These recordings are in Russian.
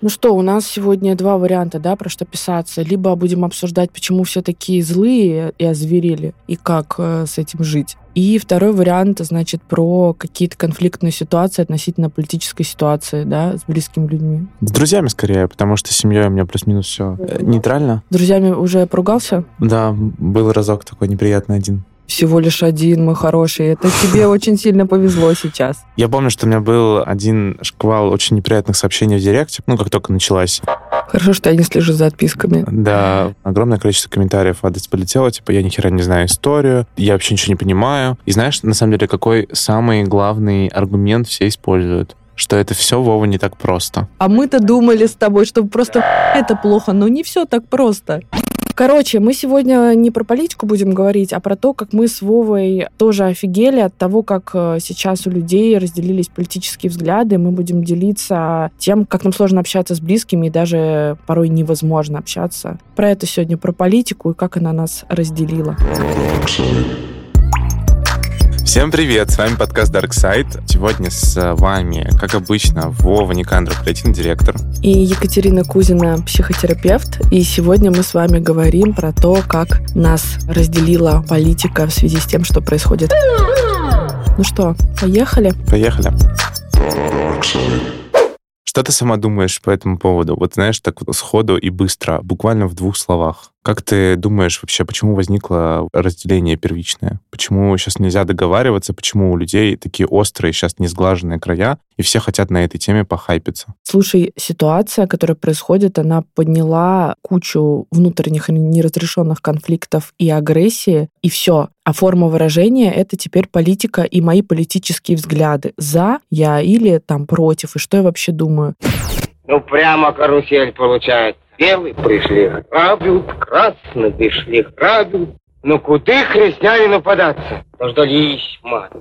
Ну что, у нас сегодня два варианта, да, про что писаться. Либо будем обсуждать, почему все такие злые и озверели, и как э, с этим жить. И второй вариант, значит, про какие-то конфликтные ситуации относительно политической ситуации, да, с близкими людьми. С друзьями скорее, потому что с семьей у меня плюс-минус все э, нейтрально. С друзьями уже поругался? Да, был разок такой неприятный один. Всего лишь один, мой хороший. Это тебе очень сильно повезло сейчас. Я помню, что у меня был один шквал очень неприятных сообщений в Директе, ну, как только началась. Хорошо, что я не слежу за отписками. Да, огромное количество комментариев в адрес полетело, типа, я ни хера не знаю историю, я вообще ничего не понимаю. И знаешь, на самом деле, какой самый главный аргумент все используют? что это все, Вова, не так просто. А мы-то думали с тобой, что просто это плохо, но не все так просто. Короче, мы сегодня не про политику будем говорить, а про то, как мы с Вовой тоже офигели от того, как э, сейчас у людей разделились политические взгляды. Мы будем делиться тем, как нам сложно общаться с близкими и даже порой невозможно общаться. Про это сегодня, про политику и как она нас разделила. Всем привет, с вами подкаст Dark Side. Сегодня с вами, как обычно, Вова Никандров, креативный директор. И Екатерина Кузина, психотерапевт. И сегодня мы с вами говорим про то, как нас разделила политика в связи с тем, что происходит. Ну что, поехали? Поехали. Что ты сама думаешь по этому поводу? Вот знаешь, так вот сходу и быстро, буквально в двух словах. Как ты думаешь вообще, почему возникло разделение первичное? Почему сейчас нельзя договариваться? Почему у людей такие острые, сейчас несглаженные края, и все хотят на этой теме похайпиться? Слушай, ситуация, которая происходит, она подняла кучу внутренних неразрешенных конфликтов и агрессии, и все. А форма выражения — это теперь политика и мои политические взгляды. За я или там против, и что я вообще думаю. Ну, прямо карусель получается. Белые пришли грабят, красные пришли грабят. Ну, куда христианину податься? Дождались, мать.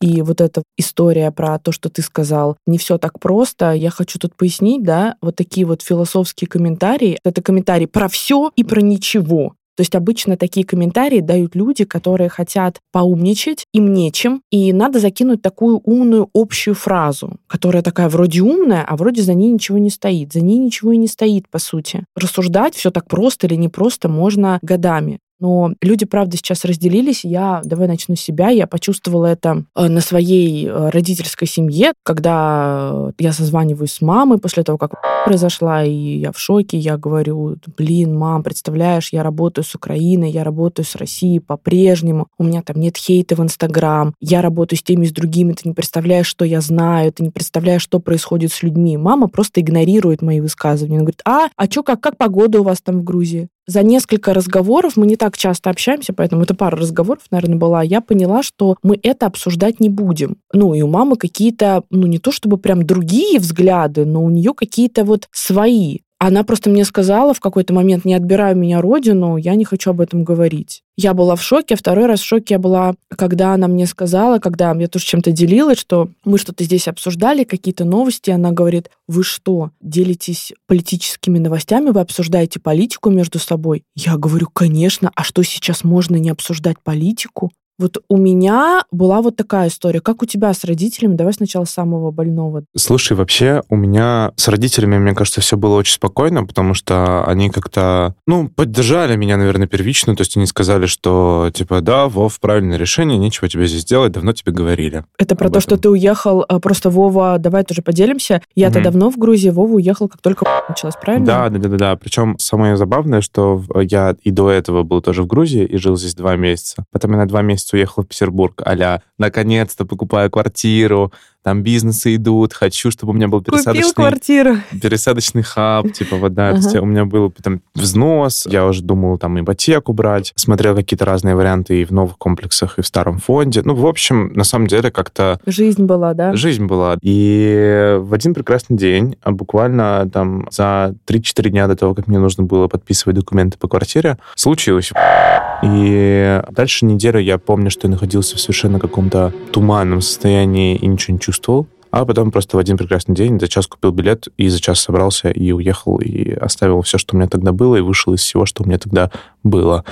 И вот эта история про то, что ты сказал, не все так просто. Я хочу тут пояснить, да, вот такие вот философские комментарии. Это комментарий про все и про ничего. То есть обычно такие комментарии дают люди, которые хотят поумничать, им нечем, и надо закинуть такую умную общую фразу, которая такая вроде умная, а вроде за ней ничего не стоит. За ней ничего и не стоит, по сути. Рассуждать все так просто или не просто можно годами. Но люди, правда, сейчас разделились. Я, давай начну с себя, я почувствовала это э, на своей э, родительской семье, когда я созваниваюсь с мамой после того, как произошла, и я в шоке, я говорю, блин, мам, представляешь, я работаю с Украиной, я работаю с Россией по-прежнему, у меня там нет хейта в Инстаграм, я работаю с теми, с другими, ты не представляешь, что я знаю, ты не представляешь, что происходит с людьми. Мама просто игнорирует мои высказывания. Она говорит, а, а что, как, как погода у вас там в Грузии? За несколько разговоров, мы не так часто общаемся, поэтому это пара разговоров, наверное, была, я поняла, что мы это обсуждать не будем. Ну, и у мамы какие-то, ну, не то чтобы прям другие взгляды, но у нее какие-то вот свои. Она просто мне сказала в какой-то момент, не отбирай меня родину, я не хочу об этом говорить. Я была в шоке, второй раз в шоке я была, когда она мне сказала, когда я тоже чем-то делилась, что мы что-то здесь обсуждали, какие-то новости, она говорит, вы что, делитесь политическими новостями, вы обсуждаете политику между собой? Я говорю, конечно, а что сейчас можно не обсуждать политику? Вот у меня была вот такая история. Как у тебя с родителями? Давай сначала с самого больного. Слушай, вообще у меня с родителями, мне кажется, все было очень спокойно, потому что они как-то, ну, поддержали меня, наверное, первично. То есть они сказали, что, типа, да, Вов, правильное решение, нечего тебе здесь делать, давно тебе говорили. Это про то, этом. что ты уехал, а, просто Вова, давай тоже поделимся. Я-то угу. давно в Грузии, Вова уехал, как только началось, правильно? Да, да, да, да, да. Причем самое забавное, что я и до этого был тоже в Грузии и жил здесь два месяца. Потом я на два месяца уехал в Петербург, а наконец-то покупаю квартиру, там бизнесы идут, хочу, чтобы у меня был пересадочный... квартиру. Пересадочный хаб, типа вот, да, ага. у меня был там взнос, я уже думал там ипотеку брать, смотрел какие-то разные варианты и в новых комплексах, и в старом фонде. Ну, в общем, на самом деле как-то... Жизнь была, да? Жизнь была. И в один прекрасный день, а буквально там за 3-4 дня до того, как мне нужно было подписывать документы по квартире, случилось. И дальше неделю я помню, что я находился в совершенно каком-то туманном состоянии и ничего не чувствовал чувствовал. А потом просто в один прекрасный день за час купил билет и за час собрался и уехал, и оставил все, что у меня тогда было, и вышел из всего, что у меня тогда было.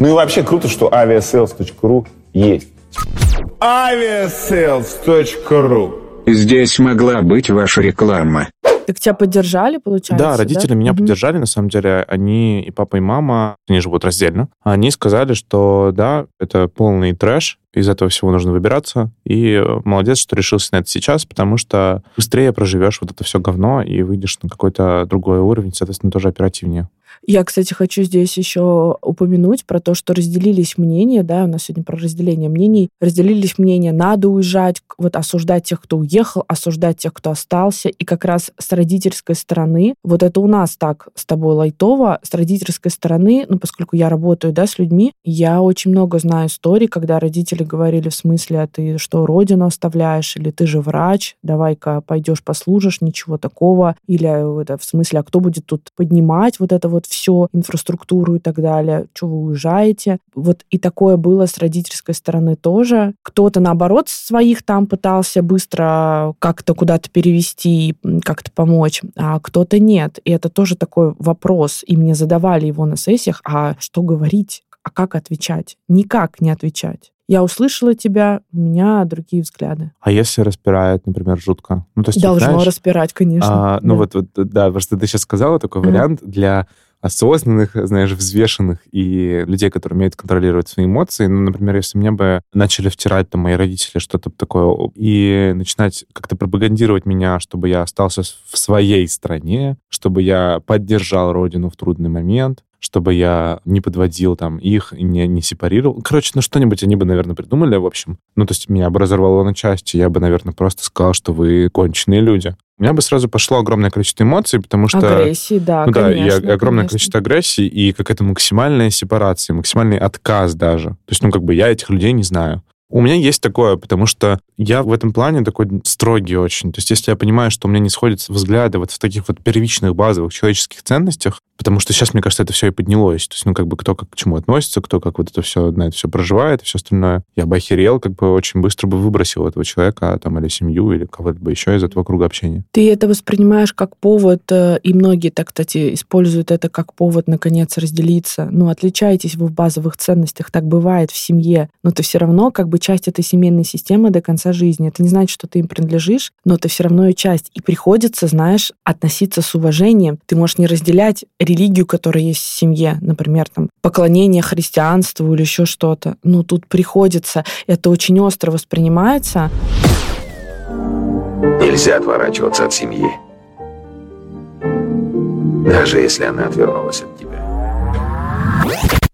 Ну и вообще круто, что aviasales.ru есть. aviasales.ru Здесь могла быть ваша реклама. Так тебя поддержали, получается? Да, родители меня Мгм. поддержали, на самом деле. Они, и папа, и мама, они живут раздельно. Они сказали, что да, это полный трэш, из этого всего нужно выбираться. И э, молодец, что решился на это сейчас, потому что быстрее проживешь вот это все говно и выйдешь на какой-то другой уровень, соответственно, тоже оперативнее. Я, кстати, хочу здесь еще упомянуть про то, что разделились мнения, да, у нас сегодня про разделение мнений, разделились мнения, надо уезжать, вот осуждать тех, кто уехал, осуждать тех, кто остался, и как раз с родительской стороны, вот это у нас так с тобой лайтово, с родительской стороны, ну, поскольку я работаю, да, с людьми, я очень много знаю историй, когда родители говорили в смысле, а ты что, родину оставляешь, или ты же врач, давай-ка пойдешь послужишь, ничего такого, или это, в смысле, а кто будет тут поднимать вот это вот все, инфраструктуру и так далее, что вы уезжаете. Вот и такое было с родительской стороны тоже. Кто-то, наоборот, своих там пытался быстро как-то куда-то перевести, как-то помочь, а кто-то нет. И это тоже такой вопрос. И мне задавали его на сессиях, а что говорить, а как отвечать? Никак не отвечать. Я услышала тебя, у меня другие взгляды. А если распирает, например, жутко? Ну, то есть, Должно знаешь, распирать, конечно. А, ну Да. вот, вот, да, просто ты сейчас сказала такой Мгм. вариант для осознанных, знаешь, взвешенных и людей, которые умеют контролировать свои эмоции. Ну, например, если мне бы начали втирать там мои родители что-то такое и начинать как-то пропагандировать меня, чтобы я остался в своей стране, чтобы я поддержал родину в трудный момент, чтобы я не подводил там их и не, не сепарировал. Короче, ну что-нибудь они бы, наверное, придумали, в общем. Ну, то есть меня бы разорвало на части, я бы, наверное, просто сказал, что вы конченые люди. У меня бы сразу пошло огромное количество эмоций, потому что... Агрессии, да, Ну да, и конечно. огромное конечно. количество агрессии, и какая-то максимальная сепарация, максимальный отказ даже. То есть, ну, как бы я этих людей не знаю. У меня есть такое, потому что я в этом плане такой строгий очень. То есть, если я понимаю, что у меня не сходятся взгляды вот в таких вот первичных базовых человеческих ценностях, потому что сейчас, мне кажется, это все и поднялось. То есть, ну, как бы кто как к чему относится, кто как вот это все на это все проживает и все остальное. Я бы охерел, как бы очень быстро бы выбросил этого человека, там, или семью, или кого-то бы еще из этого круга общения. Ты это воспринимаешь как повод, э, и многие так, кстати, используют это как повод, наконец, разделиться. Ну, отличаетесь вы в базовых ценностях, так бывает в семье, но ты все равно как бы часть этой семейной системы до конца жизни. Это не значит, что ты им принадлежишь, но ты все равно и часть. И приходится, знаешь, относиться с уважением. Ты можешь не разделять религию, которая есть в семье, например, там, поклонение христианству или еще что-то. Ну, тут приходится. Это очень остро воспринимается. Нельзя отворачиваться от семьи. Даже если она отвернулась от тебя.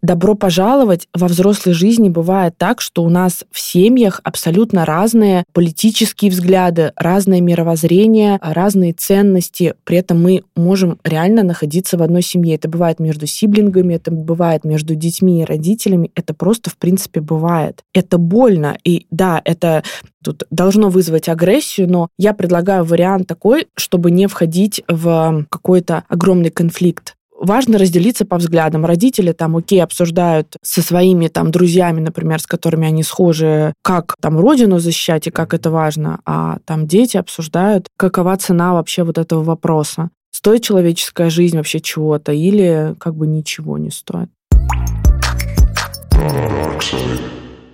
Добро пожаловать! Во взрослой жизни бывает так, что у нас в семьях абсолютно разные политические взгляды, разное мировоззрение, разные ценности. При этом мы можем реально находиться в одной семье. Это бывает между сиблингами, это бывает между детьми и родителями. Это просто, в принципе, бывает. Это больно. И да, это тут должно вызвать агрессию, но я предлагаю вариант такой, чтобы не входить в какой-то огромный конфликт важно разделиться по взглядам. Родители там, окей, обсуждают со своими там друзьями, например, с которыми они схожи, как там родину защищать и как это важно, а там дети обсуждают, какова цена вообще вот этого вопроса. Стоит человеческая жизнь вообще чего-то или как бы ничего не стоит?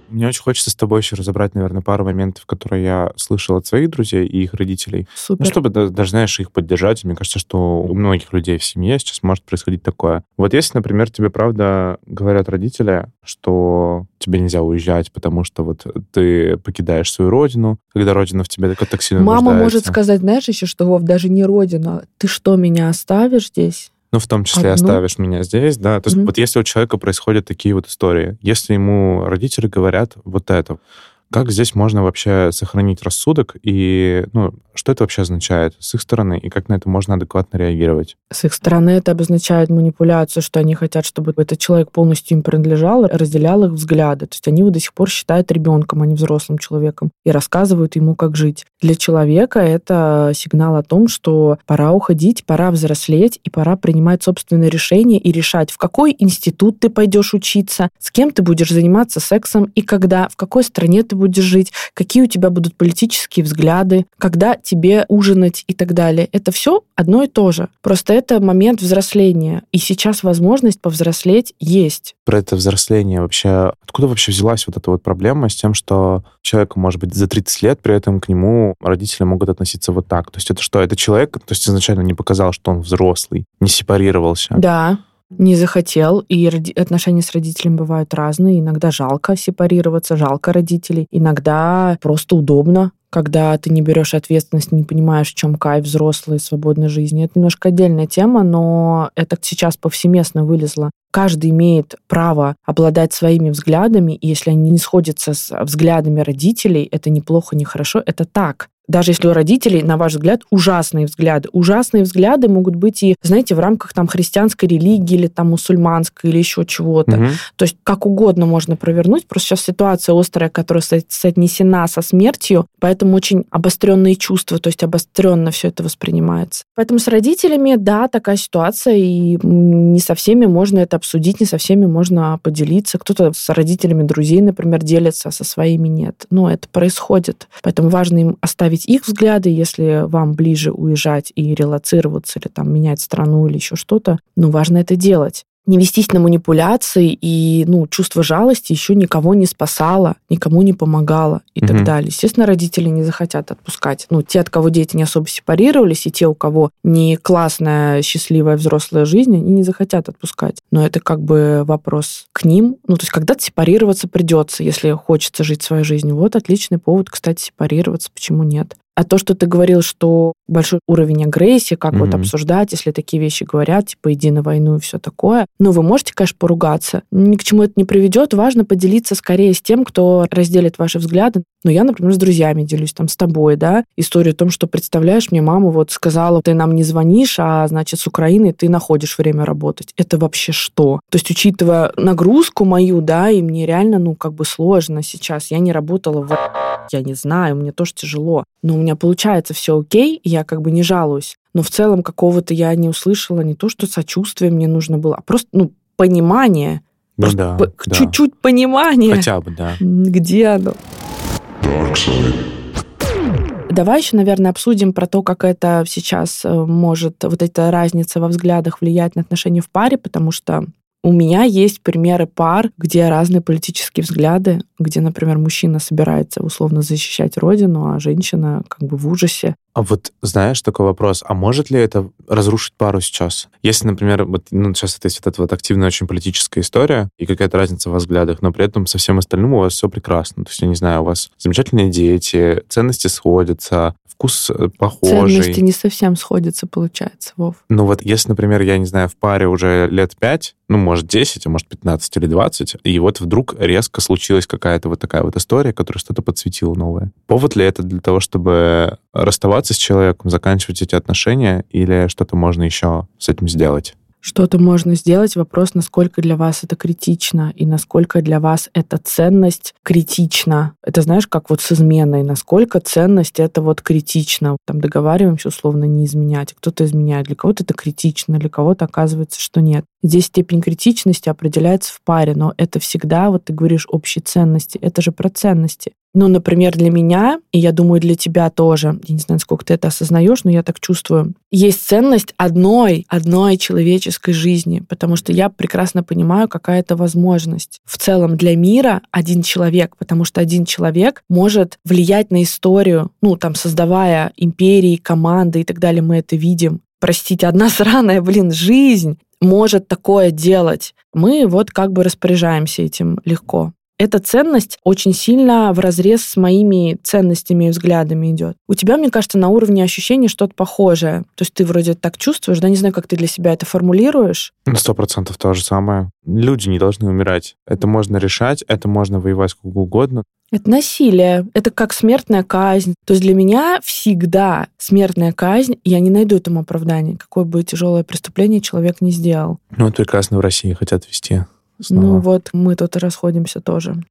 Мне очень хочется с тобой еще разобрать, наверное, пару моментов, которые я слышал от своих друзей и их родителей. Супер. Ну, чтобы да- даже, знаешь, их поддержать. Мне кажется, что у многих людей в семье сейчас может происходить такое. Вот если, например, тебе правда говорят родители, что тебе нельзя уезжать, потому что вот ты покидаешь свою родину, когда родина в тебе так, сильно Мама может сказать, знаешь, еще, что Вов, даже не родина. Ты что, меня оставишь здесь? Ну, в том числе Одну? оставишь меня здесь, да. То есть Мгм. вот если у человека происходят такие вот истории, если ему родители говорят вот это, как здесь можно вообще сохранить рассудок и, ну, что это вообще означает с их стороны и как на это можно адекватно реагировать? С их стороны это обозначает манипуляцию, что они хотят, чтобы этот человек полностью им принадлежал, разделял их взгляды. То есть они его до сих пор считают ребенком, а не взрослым человеком, и рассказывают ему, как жить. Для человека это сигнал о том, что пора уходить, пора взрослеть, и пора принимать собственные решения и решать, в какой институт ты пойдешь учиться, с кем ты будешь заниматься сексом и когда, в какой стране ты будешь жить, какие у тебя будут политические взгляды, когда тебе ужинать и так далее. Это все одно и то же. Просто это момент взросления. И сейчас возможность повзрослеть есть. Про это взросление вообще... Откуда вообще взялась вот эта вот проблема с тем, что человеку, может быть, за 30 лет, при этом к нему родители могут относиться вот так? То есть это что? Это человек, то есть изначально не показал, что он взрослый, не сепарировался? Да, не захотел, и отношения с родителями бывают разные. Иногда жалко сепарироваться, жалко родителей. Иногда просто удобно, когда ты не берешь ответственность, не понимаешь, в чем кайф взрослой, свободной жизни. Это немножко отдельная тема, но это сейчас повсеместно вылезло. Каждый имеет право обладать своими взглядами, и если они не сходятся с взглядами родителей, это неплохо, не хорошо, это так даже если у родителей, на ваш взгляд, ужасные взгляды. Ужасные взгляды могут быть и, знаете, в рамках там христианской религии или там мусульманской или еще чего-то. Угу. То есть как угодно можно провернуть. Просто сейчас ситуация острая, которая соотнесена со смертью, поэтому очень обостренные чувства, то есть обостренно все это воспринимается. Поэтому с родителями, да, такая ситуация, и не со всеми можно это обсудить, не со всеми можно поделиться. Кто-то с родителями друзей, например, делится, а со своими нет. Но это происходит. Поэтому важно им оставить представить их взгляды, если вам ближе уезжать и релацироваться, или там менять страну или еще что-то, ну, важно это делать не вестись на манипуляции, и ну, чувство жалости еще никого не спасало, никому не помогало и угу. так далее. Естественно, родители не захотят отпускать. Ну, те, от кого дети не особо сепарировались, и те, у кого не классная, счастливая взрослая жизнь, они не захотят отпускать. Но это как бы вопрос к ним. Ну, то есть когда-то сепарироваться придется, если хочется жить своей жизнью. Вот отличный повод, кстати, сепарироваться. Почему нет? А то, что ты говорил, что большой уровень агрессии, как mm-hmm. вот обсуждать, если такие вещи говорят, типа иди на войну и все такое. Ну, вы можете, конечно, поругаться. Ни к чему это не приведет. Важно поделиться скорее с тем, кто разделит ваши взгляды. Ну, я, например, с друзьями делюсь, там, с тобой, да, историю о том, что, представляешь, мне мама вот сказала, ты нам не звонишь, а, значит, с Украины ты находишь время работать. Это вообще что? То есть, учитывая нагрузку мою, да, и мне реально, ну, как бы сложно сейчас. Я не работала в... Я не знаю, мне тоже тяжело. Но у меня получается все окей, я как бы не жалуюсь. Но в целом какого-то я не услышала не то, что сочувствие мне нужно было, а просто, ну, понимание. Ну да, по- да. Чуть-чуть понимание. Хотя бы, да. Где оно? Давай еще, наверное, обсудим про то, как это сейчас э, может, вот эта разница во взглядах влиять на отношения в паре, потому что у меня есть примеры пар, где разные политические взгляды, где, например, мужчина собирается условно защищать родину, а женщина как бы в ужасе. А вот знаешь такой вопрос, а может ли это разрушить пару сейчас? Если, например, вот ну, сейчас это вот эта вот активная очень политическая история и какая-то разница в взглядах, но при этом со всем остальным у вас все прекрасно. То есть, я не знаю, у вас замечательные дети, ценности сходятся, вкус э, похожий. Ценности не совсем сходятся, получается, Вов. Ну вот если, например, я не знаю, в паре уже лет 5, ну, может, 10, а может, 15 или 20, и вот вдруг резко случилась какая-то вот такая вот история, которая что-то подсветила новое. Повод ли это для того, чтобы расставаться с человеком, заканчивать эти отношения, или что-то можно еще с этим сделать? Что-то можно сделать. Вопрос, насколько для вас это критично и насколько для вас эта ценность критична. Это знаешь, как вот с изменой, насколько ценность это вот критично. Там договариваемся условно не изменять, кто-то изменяет. Для кого-то это критично, для кого-то оказывается, что нет. Здесь степень критичности определяется в паре, но это всегда, вот ты говоришь, общие ценности. Это же про ценности. Ну, например, для меня, и я думаю, для тебя тоже, я не знаю, сколько ты это осознаешь, но я так чувствую, есть ценность одной, одной человеческой жизни, потому что я прекрасно понимаю, какая это возможность. В целом для мира один человек, потому что один человек может влиять на историю, ну, там, создавая империи, команды и так далее, мы это видим. Простите, одна сраная, блин, жизнь может такое делать. Мы вот как бы распоряжаемся этим легко эта ценность очень сильно в разрез с моими ценностями и взглядами идет. У тебя, мне кажется, на уровне ощущений что-то похожее. То есть ты вроде так чувствуешь, да, не знаю, как ты для себя это формулируешь. На сто процентов то же самое. Люди не должны умирать. Это можно решать, это можно воевать сколько угодно. Это насилие. Это как смертная казнь. То есть для меня всегда смертная казнь, я не найду этому оправдания, какое бы тяжелое преступление человек не сделал. Ну, вот прекрасно в России хотят вести. Снова. Ну вот мы тут и расходимся тоже.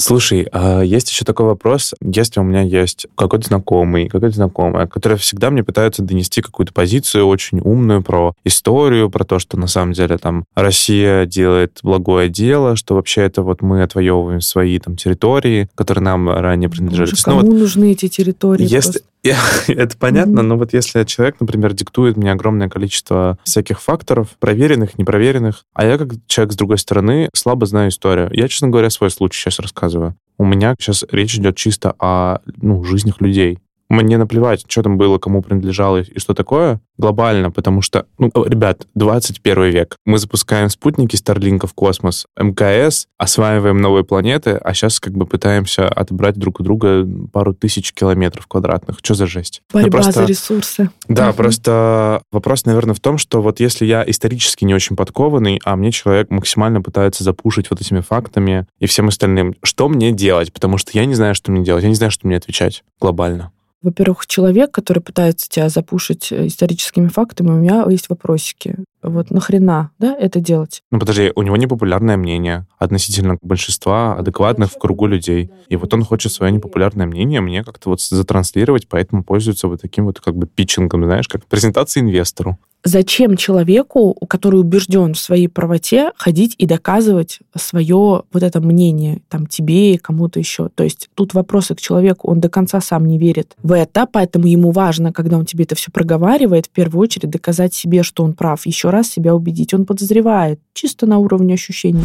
Слушай, а есть еще такой вопрос. Если у меня есть какой-то знакомый, какая-то знакомая, которая всегда мне пытается донести какую-то позицию очень умную про историю, про то, что на самом деле там Россия делает благое дело, что вообще это вот мы отвоевываем свои там территории, которые нам ранее принадлежали. Боже, кому ну, вот, нужны эти территории? если, это понятно, но вот если человек, например, диктует мне огромное количество всяких факторов, проверенных, непроверенных, а я как человек с другой стороны слабо знаю историю. Я, честно говоря, свой случай сейчас рассказываю. У меня сейчас речь идет чисто о ну, жизнях людей. Мне наплевать, что там было, кому принадлежало и что такое, глобально, потому что, ну, ребят, 21 век. Мы запускаем спутники Старлинка в космос, МКС, осваиваем новые планеты, а сейчас как бы пытаемся отобрать друг у друга пару тысяч километров квадратных. Что за жесть? Ну, Борьба ну, просто... за ресурсы. Да, угу. просто вопрос, наверное, в том, что вот если я исторически не очень подкованный, а мне человек максимально пытается запушить вот этими фактами и всем остальным, что мне делать? Потому что я не знаю, что мне делать, я не знаю, что мне отвечать глобально. Во-первых, человек, который пытается тебя запушить э, историческими фактами, у меня есть вопросики. Вот нахрена, да, это делать? Ну, подожди, у него непопулярное мнение относительно большинства адекватных в кругу людей. И вот он хочет свое непопулярное мнение мне как-то вот затранслировать, поэтому пользуется вот таким вот как бы питчингом, знаешь, как презентация инвестору зачем человеку, который убежден в своей правоте, ходить и доказывать свое вот это мнение, там, тебе и кому-то еще. То есть тут вопросы к человеку, он до конца сам не верит в это, поэтому ему важно, когда он тебе это все проговаривает, в первую очередь доказать себе, что он прав, еще раз себя убедить. Он подозревает, чисто на уровне ощущений.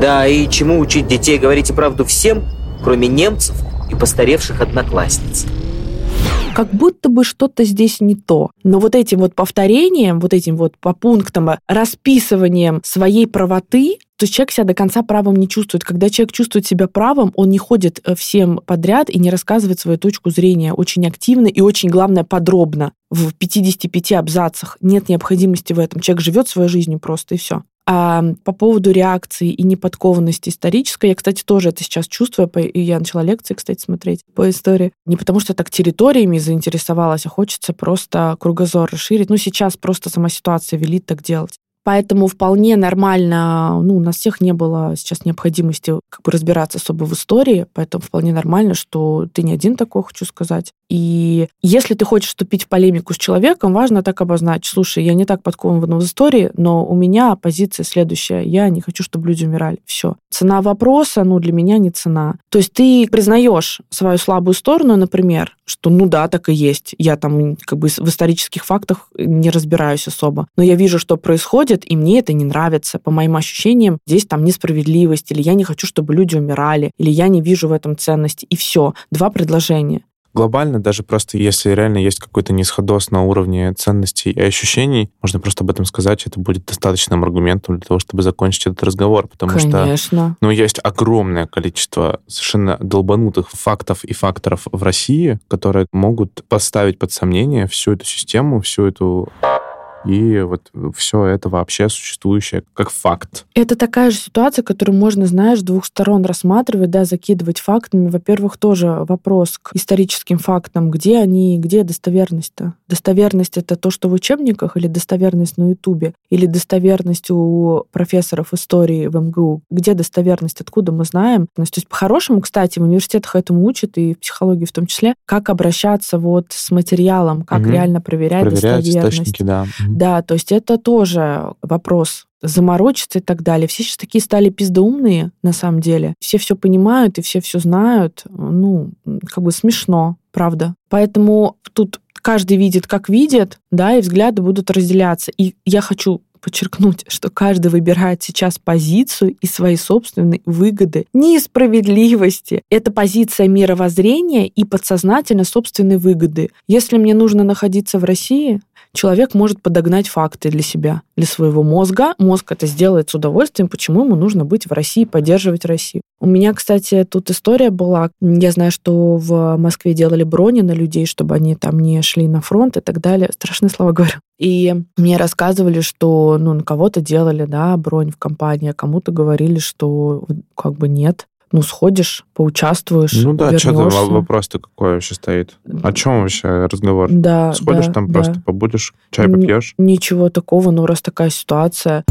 Да, и чему учить детей? Говорите правду всем, кроме немцев и постаревших одноклассниц как будто бы что-то здесь не то. Но вот этим вот повторением, вот этим вот по пунктам, расписыванием своей правоты, то есть человек себя до конца правым не чувствует. Когда человек чувствует себя правым, он не ходит э, всем подряд и не рассказывает свою точку зрения очень активно и очень, главное, подробно. В 55 абзацах нет необходимости в этом. Человек живет своей жизнью просто, и все. А по поводу реакции и неподкованности исторической, я, кстати, тоже это сейчас чувствую, и я начала лекции, кстати, смотреть по истории. Не потому что так территориями заинтересовалась, а хочется просто кругозор расширить. Ну, сейчас просто сама ситуация велит так делать. Поэтому вполне нормально, ну, у нас всех не было сейчас необходимости как бы разбираться особо в истории, поэтому вполне нормально, что ты не один такой, хочу сказать. И если ты хочешь вступить в полемику с человеком, важно так обозначить. Слушай, я не так подкован в истории, но у меня позиция следующая. Я не хочу, чтобы люди умирали. Все. Цена вопроса, ну, для меня не цена. То есть ты признаешь свою слабую сторону, например, что ну да, так и есть. Я там как бы в исторических фактах не разбираюсь особо. Но я вижу, что происходит, и мне это не нравится. По моим ощущениям, здесь там несправедливость, или я не хочу, чтобы люди умирали, или я не вижу в этом ценности. И все. Два предложения глобально, даже просто если реально есть какой-то нисходос на уровне ценностей и ощущений, можно просто об этом сказать, это будет достаточным аргументом для того, чтобы закончить этот разговор, потому Конечно. что ну, есть огромное количество совершенно долбанутых фактов и факторов в России, которые могут поставить под сомнение всю эту систему, всю эту и вот все это вообще существующее как факт. Это такая же ситуация, которую можно, знаешь, с двух сторон рассматривать, да, закидывать фактами. Во-первых, тоже вопрос к историческим фактам, где они, где достоверность-то? Достоверность это то, что в учебниках, или достоверность на Ютубе, или достоверность у профессоров истории в МГУ? Где достоверность? Откуда мы знаем? То есть, по-хорошему, кстати, в университетах этому учат, и в психологии в том числе, как обращаться вот с материалом, как угу. реально проверять, проверять достоверность. Источники, да. Да, то есть это тоже вопрос заморочиться и так далее. Все сейчас такие стали пиздоумные, на самом деле. Все все понимают и все все знают. Ну, как бы смешно, правда. Поэтому тут каждый видит, как видит, да, и взгляды будут разделяться. И я хочу подчеркнуть, что каждый выбирает сейчас позицию и свои собственные выгоды. Несправедливости. Это позиция мировоззрения и подсознательно собственные выгоды. Если мне нужно находиться в России, человек может подогнать факты для себя, для своего мозга. Мозг это сделает с удовольствием, почему ему нужно быть в России, поддерживать Россию. У меня, кстати, тут история была. Я знаю, что в Москве делали брони на людей, чтобы они там не шли на фронт и так далее. Страшные слова говорю. И мне рассказывали, что ну, на кого-то делали да, бронь в компании, а кому-то говорили, что как бы нет ну, сходишь, поучаствуешь. Ну да, вернешься. что там вопрос-то какой вообще стоит? О чем вообще разговор? Да. Сходишь да, там да. просто, побудешь, чай попьешь? Ничего такого, ну раз такая ситуация.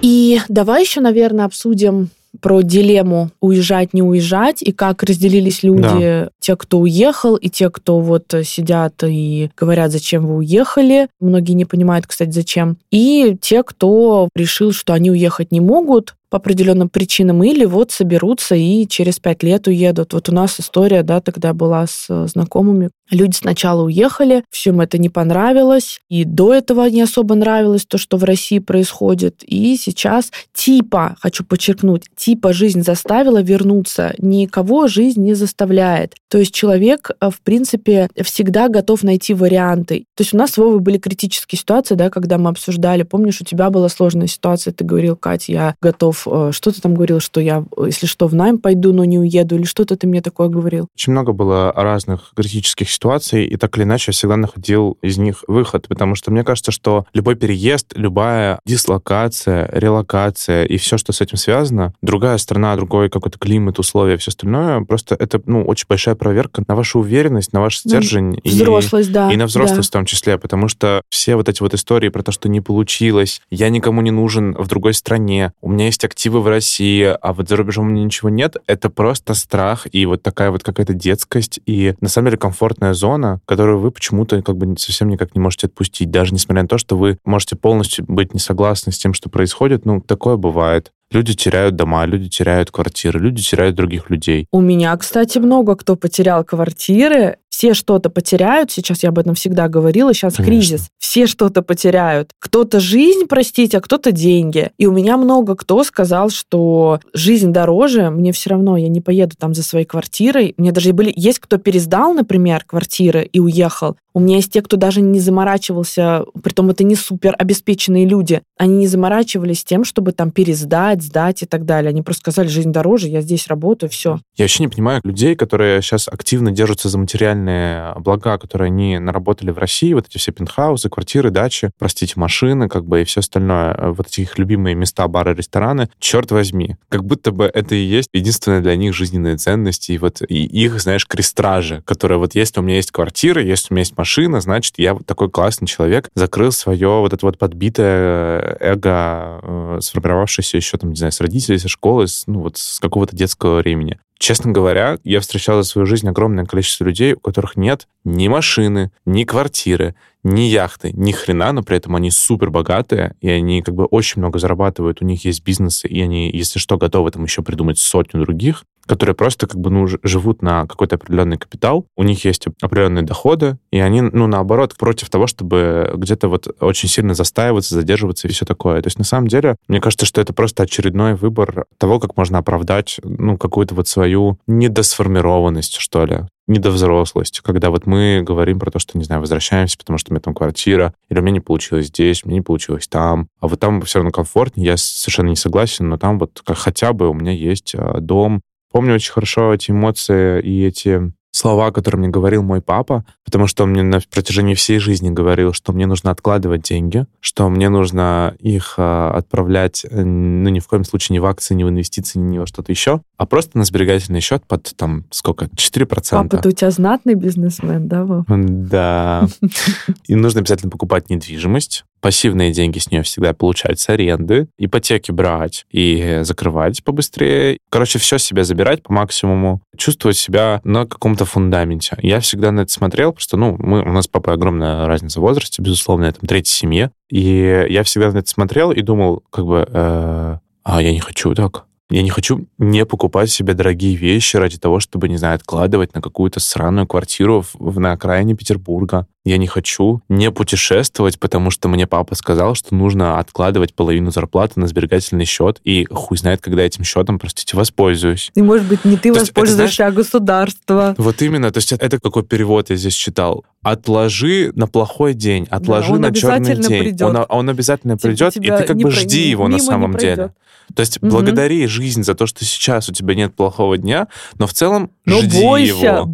И давай еще, наверное, обсудим про дилемму уезжать, не уезжать, и как разделились люди, Да. те, кто уехал, и те, кто вот сидят и говорят, зачем вы уехали. Многие не понимают, кстати, зачем. И те, кто решил, что они уехать не могут, по определенным причинам, или вот соберутся и через пять лет уедут. Вот у нас история, да, тогда была с э, знакомыми. Люди сначала уехали, всем это не понравилось, и до этого не особо нравилось то, что в России происходит. И сейчас типа, хочу подчеркнуть, типа жизнь заставила вернуться. Никого жизнь не заставляет. То есть человек, э, в принципе, всегда готов найти варианты. То есть у нас с Вовой были критические ситуации, да, когда мы обсуждали. Помнишь, у тебя была сложная ситуация, ты говорил, Катя, я готов э, что ты там говорил, что я, э, если что, в найм пойду, но не уеду, или что-то ты мне такое говорил? Очень много было разных критических ситуаций, и так или иначе я всегда находил из них выход, потому что мне кажется, что любой переезд, любая дислокация, релокация и все, что с этим связано, другая страна, другой какой-то климат, условия, все остальное, просто это, ну, очень большая проверка на вашу уверенность, на ваш стержень. и- Взрослость, да. И на взрослость да. в том числе, потому что все вот эти вот истории про то, что не получилось, я никому не нужен в другой стране, у меня есть активы в России, а вот за рубежом у меня ничего нет, это просто страх и вот такая вот какая-то детскость и на самом деле комфортная зона, которую вы почему-то как бы совсем никак не можете отпустить, даже несмотря на то, что вы можете полностью быть не согласны с тем, что происходит, ну, такое бывает. Люди теряют дома, люди теряют квартиры, люди теряют других людей. У меня, кстати, много кто потерял квартиры. Все что-то потеряют. Сейчас я об этом всегда говорила. Сейчас Конечно. кризис. Все что-то потеряют. Кто-то жизнь, простите, а кто-то деньги. И у меня много кто сказал, что жизнь дороже. Мне все равно, я не поеду там за своей квартирой. Мне даже были... Есть кто пересдал, например, квартиры и уехал. У меня есть те, кто даже не заморачивался, притом это не супер обеспеченные люди, они не заморачивались тем, чтобы там пересдать, сдать и так далее. Они просто сказали, жизнь дороже, я здесь работаю, все. Я вообще не понимаю людей, которые сейчас активно держатся за материальные блага, которые они наработали в России, вот эти все пентхаусы, квартиры, дачи, простите, машины, как бы, и все остальное, э, вот эти их любимые места, бары, рестораны, черт возьми, как будто бы это и есть единственная для них жизненная ценность, и вот и их, знаешь, крестражи, которые вот если у меня есть квартира, если у меня есть машина, значит, я вот такой классный человек, закрыл свое вот это вот подбитое эго, э, сформировавшееся еще там, не знаю, с родителей, со школы, с, ну вот с какого-то детского времени. Честно говоря, я встречал за свою жизнь огромное количество людей, у которых нет ни машины, ни квартиры, ни яхты, ни хрена, но при этом они супер богатые, и они как бы очень много зарабатывают, у них есть бизнесы, и они, если что, готовы там еще придумать сотню других, которые просто как бы, ну, живут на какой-то определенный капитал, у них есть определенные доходы, и они, ну, наоборот, против того, чтобы где-то вот очень сильно застаиваться, задерживаться и все такое. То есть, на самом деле, мне кажется, что это просто очередной выбор того, как можно оправдать, ну, какую-то вот свою недосформированность, что ли недовзрослость, когда вот мы говорим про то, что, не знаю, возвращаемся, потому что у меня там квартира, или у меня не получилось здесь, меня не получилось там, а вот там все равно комфортнее, я совершенно не согласен, но там вот как хотя бы у меня есть а, дом. Помню очень хорошо эти эмоции и эти слова, которые мне говорил мой папа, потому что он мне на протяжении всей жизни говорил, что мне нужно откладывать деньги, что мне нужно их а, отправлять, э, ну, ни в коем случае не в акции, не в инвестиции, ни во что-то еще, а просто на сберегательный счет под, там, сколько, 4%. Папа, ты у тебя знатный бизнесмен, да, Вов? Да. И нужно обязательно покупать недвижимость. Пассивные деньги с нее всегда получать с аренды, ипотеки брать и закрывать побыстрее. Короче, все себе забирать по максимуму, чувствовать себя на каком-то фундаменте. Я всегда на это смотрел, просто, ну, мы, у нас с папой огромная разница в возрасте, безусловно, я там третья семье. И я всегда на это смотрел и думал, как бы, э, а я не хочу так. Я не хочу не покупать себе дорогие вещи ради того, чтобы, не знаю, откладывать на какую-то сраную квартиру в- на окраине Петербурга. Я не хочу не путешествовать, потому что мне папа сказал, что нужно откладывать половину зарплаты на сберегательный счет, и хуй знает, когда этим счетом, простите, воспользуюсь. И, может быть, не ты То есть это, воспользуешься, а государство. Вот именно, то есть это какой перевод я здесь читал. Отложи на плохой день, отложи он на черный день. придет. Он, он обязательно Типа придет, и ты как бы жди не- его на самом деле. То есть Мгм. благодари жизнь за то, что сейчас у тебя нет плохого дня, но в целом Но жди бойся, его.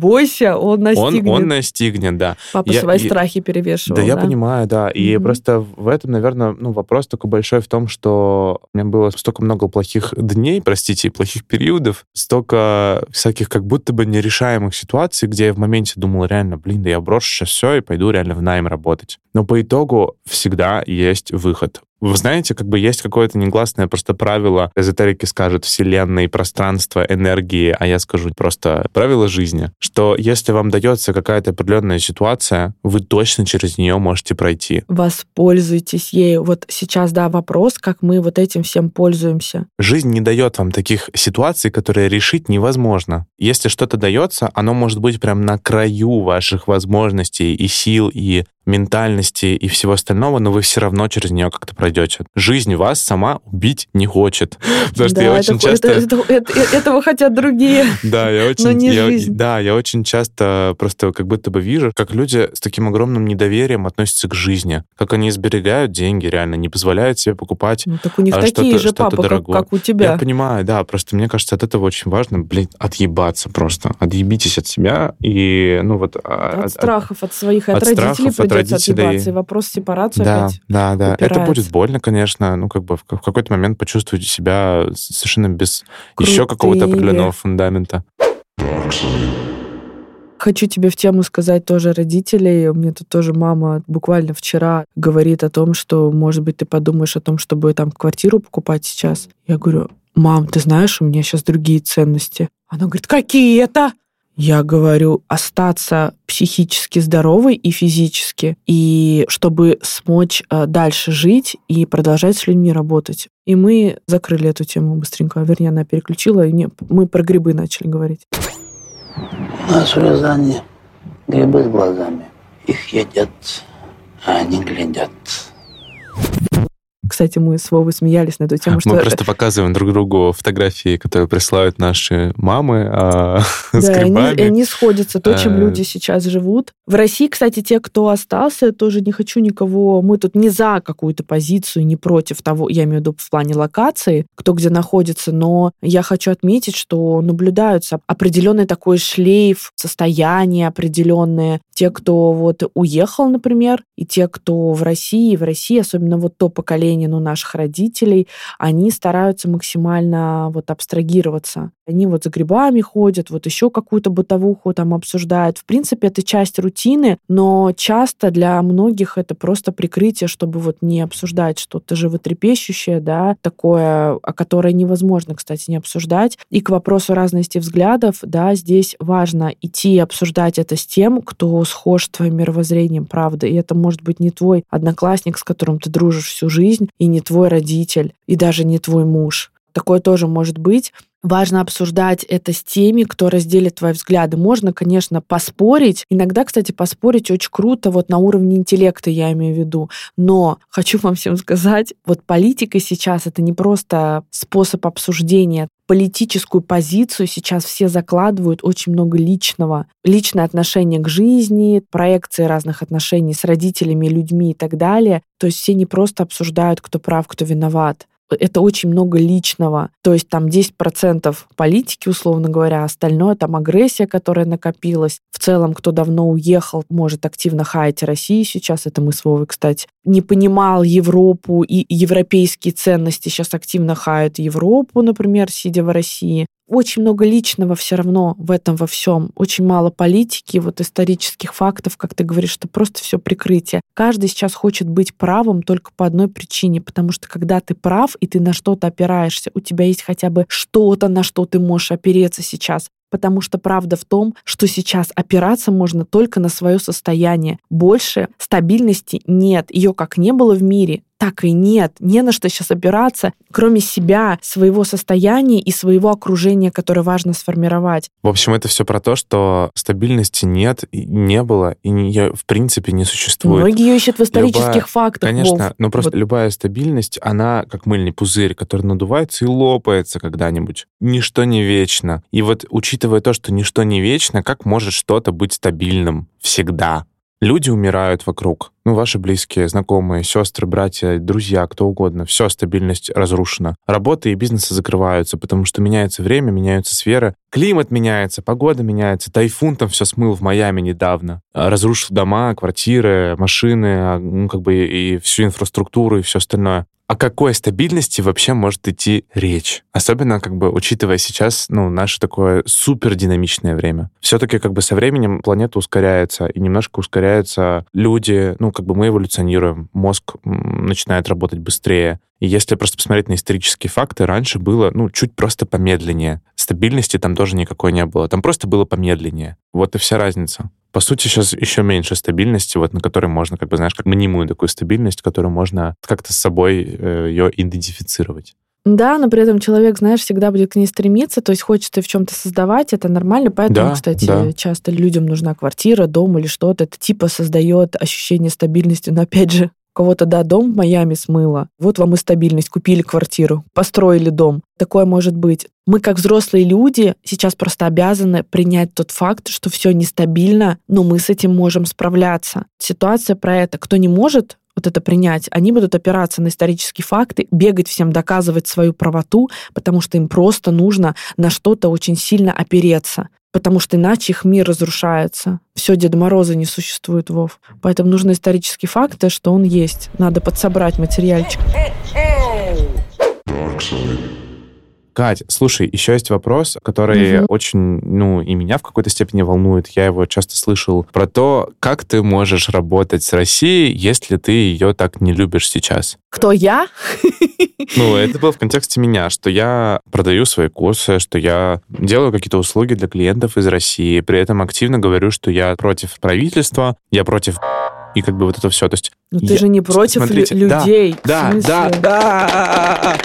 он Он, настигнет. он настигнет, да. Папа я- свои я- страхи перевешивал. Да, я понимаю, да. И Мгм. просто в этом, наверное, ну, вопрос такой большой в том, что у меня было столько много плохих дней, простите, и плохих периодов, столько всяких как будто бы нерешаемых ситуаций, где я в моменте думал, реально, блин, да я брошу сейчас все и пойду реально в найм работать. Но по итогу всегда есть выход. Вы знаете, как бы есть какое-то негласное просто правило, эзотерики скажут вселенной, пространство, энергии, а я скажу просто правило жизни, что если вам дается какая-то определенная ситуация, вы точно через нее можете пройти. Воспользуйтесь ею. Вот сейчас, да, вопрос, как мы вот этим всем пользуемся. Жизнь не дает вам таких ситуаций, которые решить невозможно. Если что-то дается, оно может быть прям на краю ваших возможностей и сил, и ментальности и всего остального, но вы все равно через нее как-то пройдете. Жизнь вас сама убить не хочет. Потому что да, я это, очень часто... это- это- это- этого хотят другие. Да, я очень, Но не я- жизнь. да, я очень часто просто как будто бы вижу, как люди с таким огромным недоверием относятся к жизни, как они сберегают деньги, реально не позволяют себе покупать. Ну, так у них А такие же папы, как, дорогое. как у тебя. Я понимаю, да, просто мне кажется, от этого очень важно, блин, отъебаться просто, отъебитесь от себя и, ну вот... а, От страхов, от своих, от, от родителей страхов, от придется родителей. отъебаться. И вопрос сепарации Да, опять. да, да. Это упирается. будет больно, конечно. Ну, как бы в какой-то момент почувствуете себя совершенно без еще Крутыми. какого-то определенного фундамента. Хочу тебе в тему сказать тоже родителей. У меня тут тоже мама буквально вчера говорит о том, что, может быть, ты подумаешь о том, чтобы там квартиру покупать сейчас. Я говорю, мам, ты знаешь, у меня сейчас другие ценности. Она говорит, какие это? Я говорю, остаться психически здоровой и физически, и чтобы смочь э, дальше жить и продолжать с людьми работать. И мы закрыли эту тему быстренько. Вернее, она переключила, и мы про грибы начали говорить. В Рязани грибы с глазами. Их едят, а они глядят. Кстати, мы с Вовой смеялись на эту тему, что Мы просто показываем друг другу фотографии, которые присылают наши мамы а, с Да, они, грибами. и они сходятся, то, чем Э, люди сейчас живут. В России, кстати, те, кто остался, тоже не хочу никого... Мы тут не за какую-то позицию, не против того, я имею в виду в плане локации, кто где находится, но я хочу отметить, что наблюдаются определенный такой шлейф, состояние определенное. Те, кто вот уехал, например, и те, кто в России, в России, особенно вот то поколение, ну, наших родителей, они стараются максимально вот абстрагироваться. Они вот за грибами ходят, вот еще какую-то бытовуху там обсуждают. В принципе, это часть рутины, но часто для многих это просто прикрытие, чтобы вот не обсуждать что-то животрепещущее, да, такое, о которое невозможно, кстати, не обсуждать. И к вопросу разности взглядов, да, здесь важно идти обсуждать это с тем, кто схож с твоим мировоззрением, правда. И это может быть не твой одноклассник, с которым ты дружишь всю жизнь, и не твой родитель, и даже не твой муж. Такое тоже может быть. Важно обсуждать это с теми, кто разделит твои взгляды. Можно, конечно, поспорить. Иногда, кстати, поспорить очень круто, вот на уровне интеллекта я имею в виду. Но хочу вам всем сказать, вот политика сейчас это не просто способ обсуждения. Политическую позицию сейчас все закладывают очень много личного. Личное отношение к жизни, проекции разных отношений с родителями, людьми и так далее. То есть все не просто обсуждают, кто прав, кто виноват это очень много личного. То есть там 10% политики, условно говоря, остальное там агрессия, которая накопилась. В целом, кто давно уехал, может активно хаять Россию сейчас, это мы с Вовой, кстати, не понимал Европу и европейские ценности, сейчас активно хают Европу, например, сидя в России. Очень много личного все равно в этом во всем. Очень мало политики, вот исторических фактов, как ты говоришь, это просто все прикрытие. Каждый сейчас хочет быть правым только по одной причине, потому что когда ты прав и ты на что-то опираешься, у тебя есть хотя бы что-то, на что ты можешь опереться сейчас. Потому что правда в том, что сейчас опираться можно только на свое состояние. Больше стабильности нет. Ее как не было в мире, так и нет. Не на что сейчас опираться, кроме себя, своего состояния и своего окружения, которое важно сформировать. В общем, это все про то, что стабильности нет, не было, и не, в принципе не существует. Многие ее ищут в исторических Любая- фактах. Конечно, Вов. но просто Вот. любая стабильность, она как мыльный пузырь, который надувается и лопается когда-нибудь. Ничто не вечно. И вот учитывая то, что ничто не вечно, как может что-то быть стабильным всегда? Люди умирают вокруг. Ну, ваши близкие, знакомые, сестры, братья, друзья, кто угодно. Все, стабильность разрушена. Работы и бизнесы закрываются, потому что меняется время, меняются сферы. Климат меняется, погода меняется. Тайфун там все смыл в Майами недавно. А, Разрушил дома, квартиры, машины, а, ну, как бы и всю инфраструктуру, и все остальное. О какой стабильности вообще может идти речь? Особенно, как бы, учитывая сейчас, ну, наше такое супер динамичное время. Все-таки, как бы, со временем планета ускоряется, и немножко ускоряются люди, ну, как бы мы эволюционируем, мозг начинает работать быстрее. И если просто посмотреть на исторические факты, раньше было, ну, чуть просто помедленнее. Стабильности там тоже никакой не было. Там просто было помедленнее. Вот и вся разница. По сути, сейчас еще меньше стабильности, вот на которой можно, как бы, знаешь, как мнимую такую стабильность, которую можно как-то с собой э, ее идентифицировать. Да, но при этом человек, знаешь, всегда будет к ней стремиться, то есть хочет и в чем-то создавать, это нормально. Поэтому, Да, кстати, да. часто людям нужна квартира, дом или что-то. Это типа создает ощущение стабильности. Но опять же, кого-то, да, дом в Майами смыло. Вот вам и стабильность. Купили квартиру, построили дом. Такое может быть. Мы, как взрослые люди, сейчас просто обязаны принять тот факт, что все нестабильно, но мы с этим можем справляться. Ситуация про это. Кто не может вот это принять, они будут опираться на исторические факты, бегать всем, доказывать свою правоту, потому что им просто нужно на что-то очень сильно опереться потому что иначе их мир разрушается. Все, Деда Мороза не существует, Вов. Поэтому нужны исторические факты, что он есть. Надо подсобрать материальчик. Кать, слушай, еще есть вопрос, который Мгм. очень, ну, и меня в какой-то степени волнует. Я его часто слышал про то, как ты можешь работать с Россией, если ты ее так не любишь сейчас. Кто я? Ну, это было в контексте меня, что я продаю свои курсы, что я делаю какие-то услуги для клиентов из России, при этом активно говорю, что я против правительства, я против и как бы вот это все. То есть ты я- же не против лю- смотрите, да, людей. Да, смысле? да, да.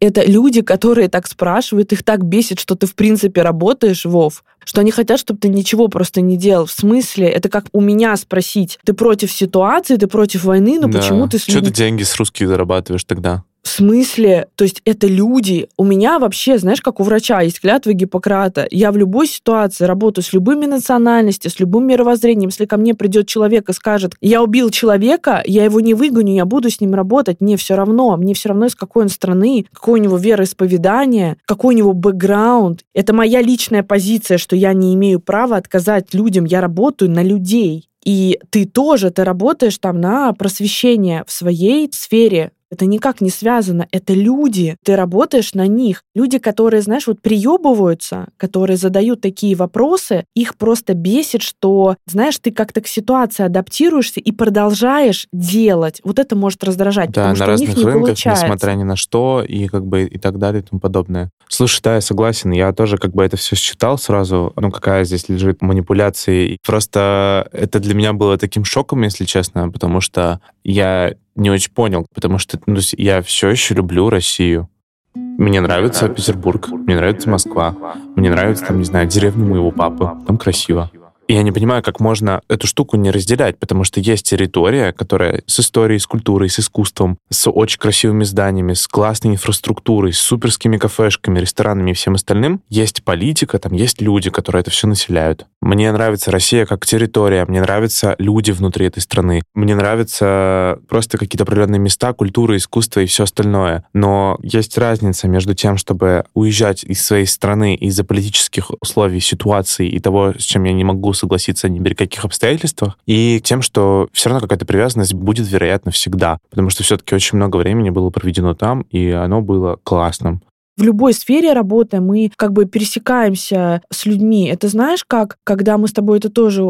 Это люди, которые так спрашивают, их так бесит, что ты в принципе работаешь, Вов, что они хотят, чтобы ты ничего просто не делал. В смысле, это как у меня спросить, ты против ситуации, ты против войны, но Да. почему ты с Что ты деньги с русских зарабатываешь тогда? В смысле? То есть это люди. У меня вообще, знаешь, как у врача есть клятва Гиппократа. Я в любой ситуации работаю с любыми национальностями, с любым мировоззрением. Если ко мне придет человек и скажет, я убил человека, я его не выгоню, я буду с ним работать, мне все равно. Мне все равно, из какой он страны, какое у него вероисповедание, какой у него бэкграунд. Это моя личная позиция, что я не имею права отказать людям. Я работаю на людей. И ты тоже, ты работаешь там на просвещение в своей сфере. Это никак не связано. Это люди. Ты работаешь на них. Люди, которые, знаешь, вот приебываются, которые задают такие вопросы, их просто бесит, что, знаешь, ты как-то к ситуации адаптируешься и продолжаешь делать. Вот это может раздражать, Да, потому на что у разных них не рынках, получается. несмотря ни на что, и как бы и так далее, и тому подобное. Слушай, да, я согласен. Я тоже как бы это все считал сразу, ну, какая здесь лежит манипуляция. И Просто это для меня было таким шоком, если честно, потому что я не очень понял, потому что ну, я все еще люблю Россию. Мне нравится Петербург, мне нравится Москва, мне нравится, там, не знаю, деревня моего папы, там красиво. Я не понимаю, как можно эту штуку не разделять, потому что есть территория, которая с историей, с культурой, с искусством, с очень красивыми зданиями, с классной инфраструктурой, с суперскими кафешками, ресторанами и всем остальным. Есть политика, там есть люди, которые это все населяют. Мне нравится Россия как территория, мне нравятся люди внутри этой страны, мне нравятся просто какие-то определенные места, культура, искусство и все остальное. Но есть разница между тем, чтобы уезжать из своей страны из-за политических условий, ситуаций и того, с чем я не могу согласиться ни при каких обстоятельствах, и тем, что все равно какая-то привязанность будет, вероятно, всегда. Потому что все-таки очень много времени было проведено там, и оно было классным. в любой сфере работы мы как бы пересекаемся с людьми. Это знаешь, как, когда мы с тобой это тоже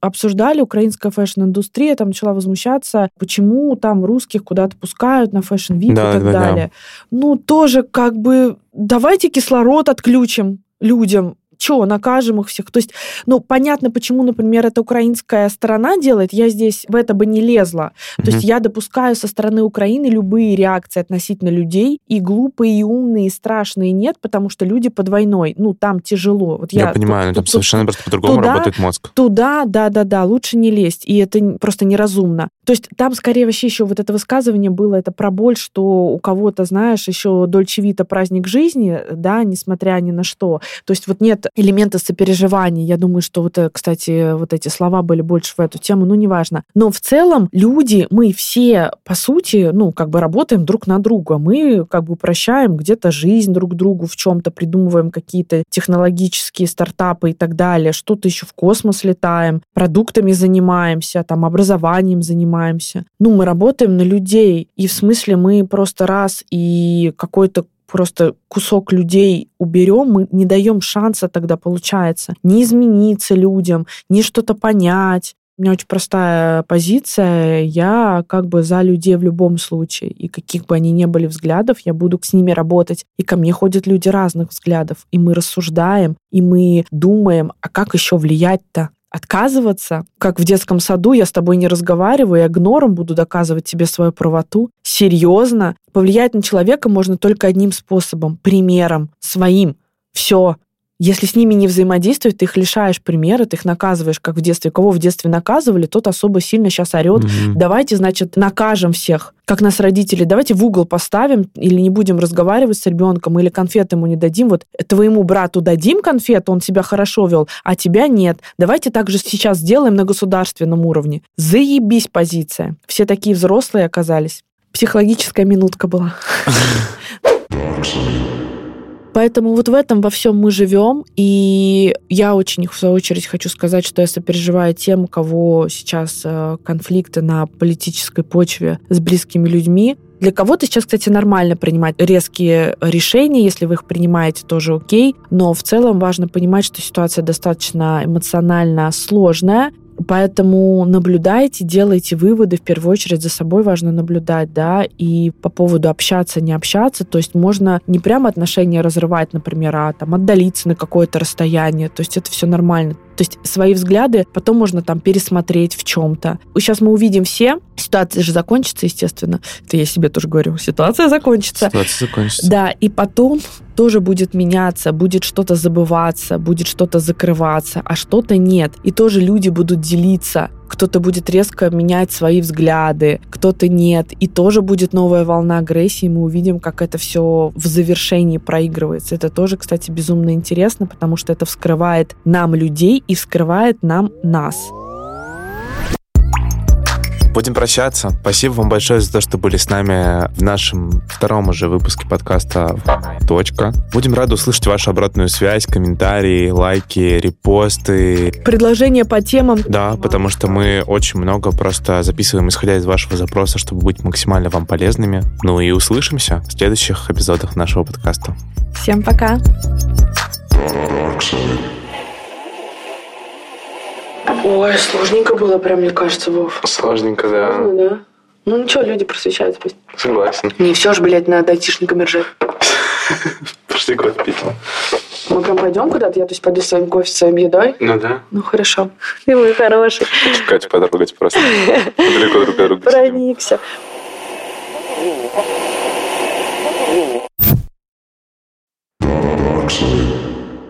обсуждали, украинская fashion-индустрия там начала возмущаться, почему там русских куда-то пускают на fashion week Да, и так да, да. далее. Ну, тоже как бы давайте кислород отключим людям. Че, накажем их всех? То есть, ну, понятно, почему, например, эта украинская сторона делает, я здесь в это бы не лезла. То есть я допускаю со стороны Украины любые реакции относительно людей, и глупые, и умные, и страшные нет, потому что люди под войной. Ну, там тяжело. Вот Я, я, понимаю, тут- там тут- совершенно просто по-другому туда- работает мозг. Туда, да, да, да, лучше не лезть. И это просто неразумно. То есть там скорее вообще еще вот это высказывание было, это про боль, что у кого-то, знаешь, еще Дольче Вита праздник жизни, да, несмотря ни на что. То есть вот нет элементы сопереживания. Я думаю, что вот, э, кстати, вот эти слова были больше в эту тему, ну, неважно. Но в целом люди, мы все, по сути, ну, как бы работаем друг на друга. Мы как бы упрощаем где-то жизнь друг другу в чем-то, придумываем какие-то технологические стартапы и так далее, что-то еще в космос летаем, продуктами занимаемся, там, образованием занимаемся. Ну, мы работаем на людей, и в смысле мы просто раз и какой-то просто кусок людей уберем, мы не даем шанса тогда, получается, не измениться людям, не что-то понять. У меня очень простая позиция. Я как бы за людей в любом случае. И каких бы они ни были взглядов, я буду с ними работать. И ко мне ходят люди разных взглядов. И мы рассуждаем, и мы думаем, а как еще влиять-то? Отказываться, как в детском саду, я с тобой не разговариваю, я игнором буду доказывать тебе свою правоту. Серьезно. Повлиять на человека можно только одним способом, примером, своим. Все. Если с ними не взаимодействовать, ты их лишаешь примера, ты их наказываешь, как в детстве. Кого в детстве наказывали, тот особо сильно сейчас орет. Mm-hmm. Давайте, значит, накажем всех, как нас родители. Давайте в угол поставим или не будем разговаривать с ребенком, или конфет ему не дадим. Вот твоему брату дадим конфету, он себя хорошо вел, а тебя нет. Давайте так же сейчас сделаем на государственном уровне. Заебись позиция. Все такие взрослые оказались. Психологическая минутка была. Поэтому вот в этом во всем мы живем, и я очень, в свою очередь, хочу сказать, что я сопереживаю тем, у кого сейчас э, конфликты на политической почве с близкими людьми. Для кого-то сейчас, кстати, нормально принимать резкие решения, если вы их принимаете, тоже окей. Но в целом важно понимать, что ситуация достаточно эмоционально сложная, Поэтому наблюдайте, делайте выводы. В первую очередь за собой важно наблюдать, да, и по поводу общаться, не общаться. То есть можно не прямо отношения разрывать, например, а там отдалиться на какое-то расстояние. То есть это все нормально. То есть свои взгляды потом можно там пересмотреть в чем-то. Сейчас мы увидим все, ситуация же закончится, естественно. Это я себе тоже говорю, ситуация закончится. Ситуация закончится. Да, и потом тоже будет меняться, будет что-то забываться, будет что-то закрываться, а что-то нет. И тоже люди будут делиться кто-то будет резко менять свои взгляды, кто-то нет. И тоже будет новая волна агрессии, мы увидим, как это все в завершении проигрывается. Это тоже, кстати, безумно интересно, потому что это вскрывает нам людей и вскрывает нам нас. Будем прощаться. Спасибо вам большое за то, что были с нами в нашем втором уже выпуске подкаста «Точка». Будем рады услышать вашу обратную связь, комментарии, лайки, репосты. Предложения по темам. Да, потому что мы очень много просто записываем, исходя из вашего запроса, чтобы быть максимально вам полезными. Ну и услышимся в следующих эпизодах нашего подкаста. Всем пока. Ой, сложненько было прям, мне кажется, Вов. Сложненько, да. Ну, да. Ну ничего, люди просвещаются пусть. Согласен. Не все же, блядь, надо айтишниками ржать. Прошлый год пил. Мы прям пойдем куда-то? Я, то есть, пойду с своим кофе, с своим едой? Ну да. Ну хорошо. Ты мой хороший. Катя Катю просто. Далеко друг от друга Проникся. Сидим.